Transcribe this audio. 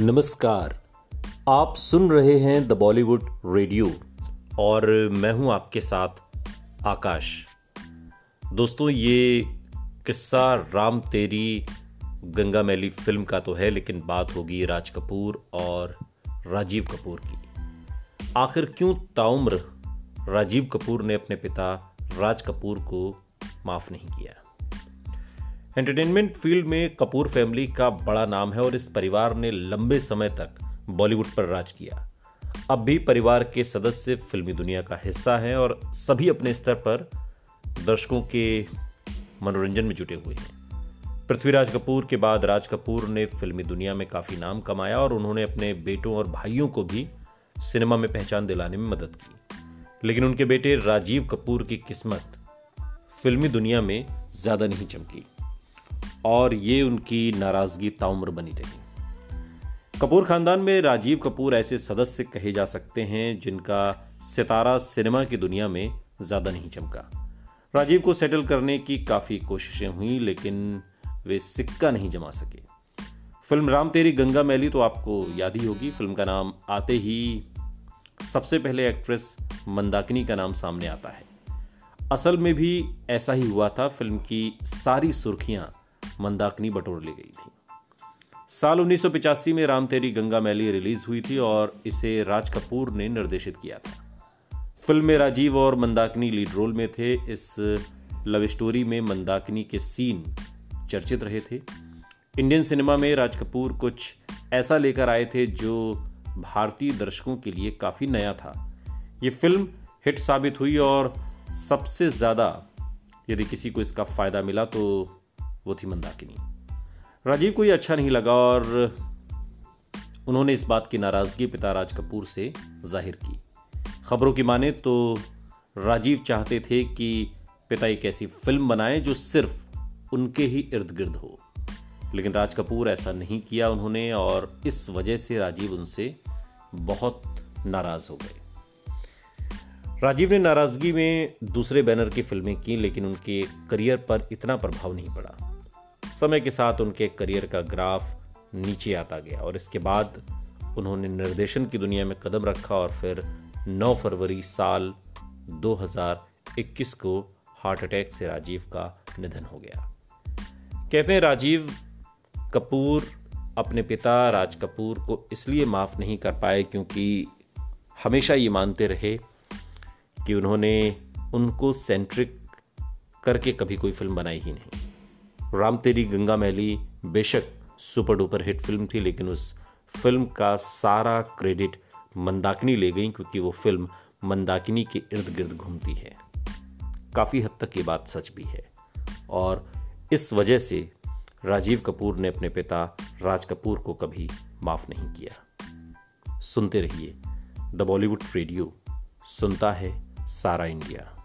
नमस्कार। आप सुन रहे हैं द बॉलीवुड रेडियो और मैं हूँ आपके साथ आकाश। दोस्तों, ये किस्सा राम तेरी गंगा मैली फ़िल्म का तो है, लेकिन बात होगी राज कपूर और राजीव कपूर की। आखिर क्यों ताउम्र राजीव कपूर ने अपने पिता राज कपूर को माफ़ नहीं किया? एंटरटेनमेंट फ़ील्ड में कपूर फैमिली का बड़ा नाम है और इस परिवार ने लंबे समय तक बॉलीवुड पर राज किया। अब भी परिवार के सदस्य फिल्मी दुनिया का हिस्सा हैं और सभी अपने स्तर पर दर्शकों के मनोरंजन में जुटे हुए हैं। पृथ्वीराज कपूर के बाद राज कपूर ने फिल्मी दुनिया में काफ़ी नाम कमाया और उन्होंने अपने बेटों और भाइयों को भी सिनेमा में पहचान दिलाने में मदद की। लेकिन उनके बेटे राजीव कपूर की किस्मत फिल्मी दुनिया में ज़्यादा नहीं चमकी। और ये उनकी नाराज़गी ताउम्र बनी रही। कपूर खानदान में राजीव कपूर ऐसे सदस्य कहे जा सकते हैं जिनका सितारा सिनेमा की दुनिया में ज़्यादा नहीं चमका। राजीव को सेटल करने की काफ़ी कोशिशें हुई, लेकिन वे सिक्का नहीं जमा सके। फ़िल्म राम तेरी गंगा मैली तो आपको याद ही होगी। फ़िल्म का नाम आते ही सबसे पहले एक्ट्रेस मंदाकिनी का नाम सामने आता है। असल में भी ऐसा ही हुआ था। फ़िल्म की सारी सुर्खियाँ मंदाकिनी बटोर ली गई थी। साल 1985 में राम तेरी गंगा मैली रिलीज़ हुई थी और इसे राज कपूर ने निर्देशित किया था। फ़िल्म में राजीव और मंदाकिनी लीड रोल में थे। इस लव स्टोरी में मंदाकिनी के सीन चर्चित रहे थे। इंडियन सिनेमा में राज कपूर कुछ ऐसा लेकर आए थे जो भारतीय दर्शकों के लिए काफ़ी नया था। ये फ़िल्म हिट साबित हुई और सबसे ज़्यादा यदि किसी को इसका फ़ायदा मिला तो वो थी मंदाकिनी। राजीव को ये अच्छा नहीं लगा और उन्होंने इस बात की नाराज़गी पिता राज कपूर से ज़ाहिर की। खबरों की माने तो राजीव चाहते थे कि पिता एक ऐसी फ़िल्म बनाए जो सिर्फ़ उनके ही इर्द गिर्द हो। लेकिन राज कपूर ऐसा नहीं किया उन्होंने और इस वजह से राजीव उनसे बहुत नाराज़ हो गए। राजीव ने नाराज़गी में दूसरे बैनर की फ़िल्में की, लेकिन उनके करियर पर इतना प्रभाव नहीं पड़ा। समय के साथ उनके करियर का ग्राफ नीचे आता गया और इसके बाद उन्होंने निर्देशन की दुनिया में कदम रखा और फिर 9 फरवरी साल 2021 को हार्ट अटैक से राजीव का निधन हो गया। कहते हैं राजीव कपूर अपने पिता राज कपूर को इसलिए माफ़ नहीं कर पाए क्योंकि हमेशा ये मानते रहे कि उन्होंने उनको सेंट्रिक करके कभी कोई फ़िल्म बनाई ही नहीं। राम तेरी गंगा मैली, बेशक सुपर डुपर हिट फ़िल्म थी, लेकिन उस फ़िल्म का सारा क्रेडिट मंदाकिनी ले गई, क्योंकि वो फ़िल्म मंदाकिनी के इर्द गिर्द घूमती है। काफ़ी हद तक ये बात सच भी है। और इस वजह से राजीव कपूर ने अपने पिता राज कपूर को कभी माफ़ नहीं किया। सुनते रहिए द बॉलीवुड रेडियो, सुनता है सारा इंडिया।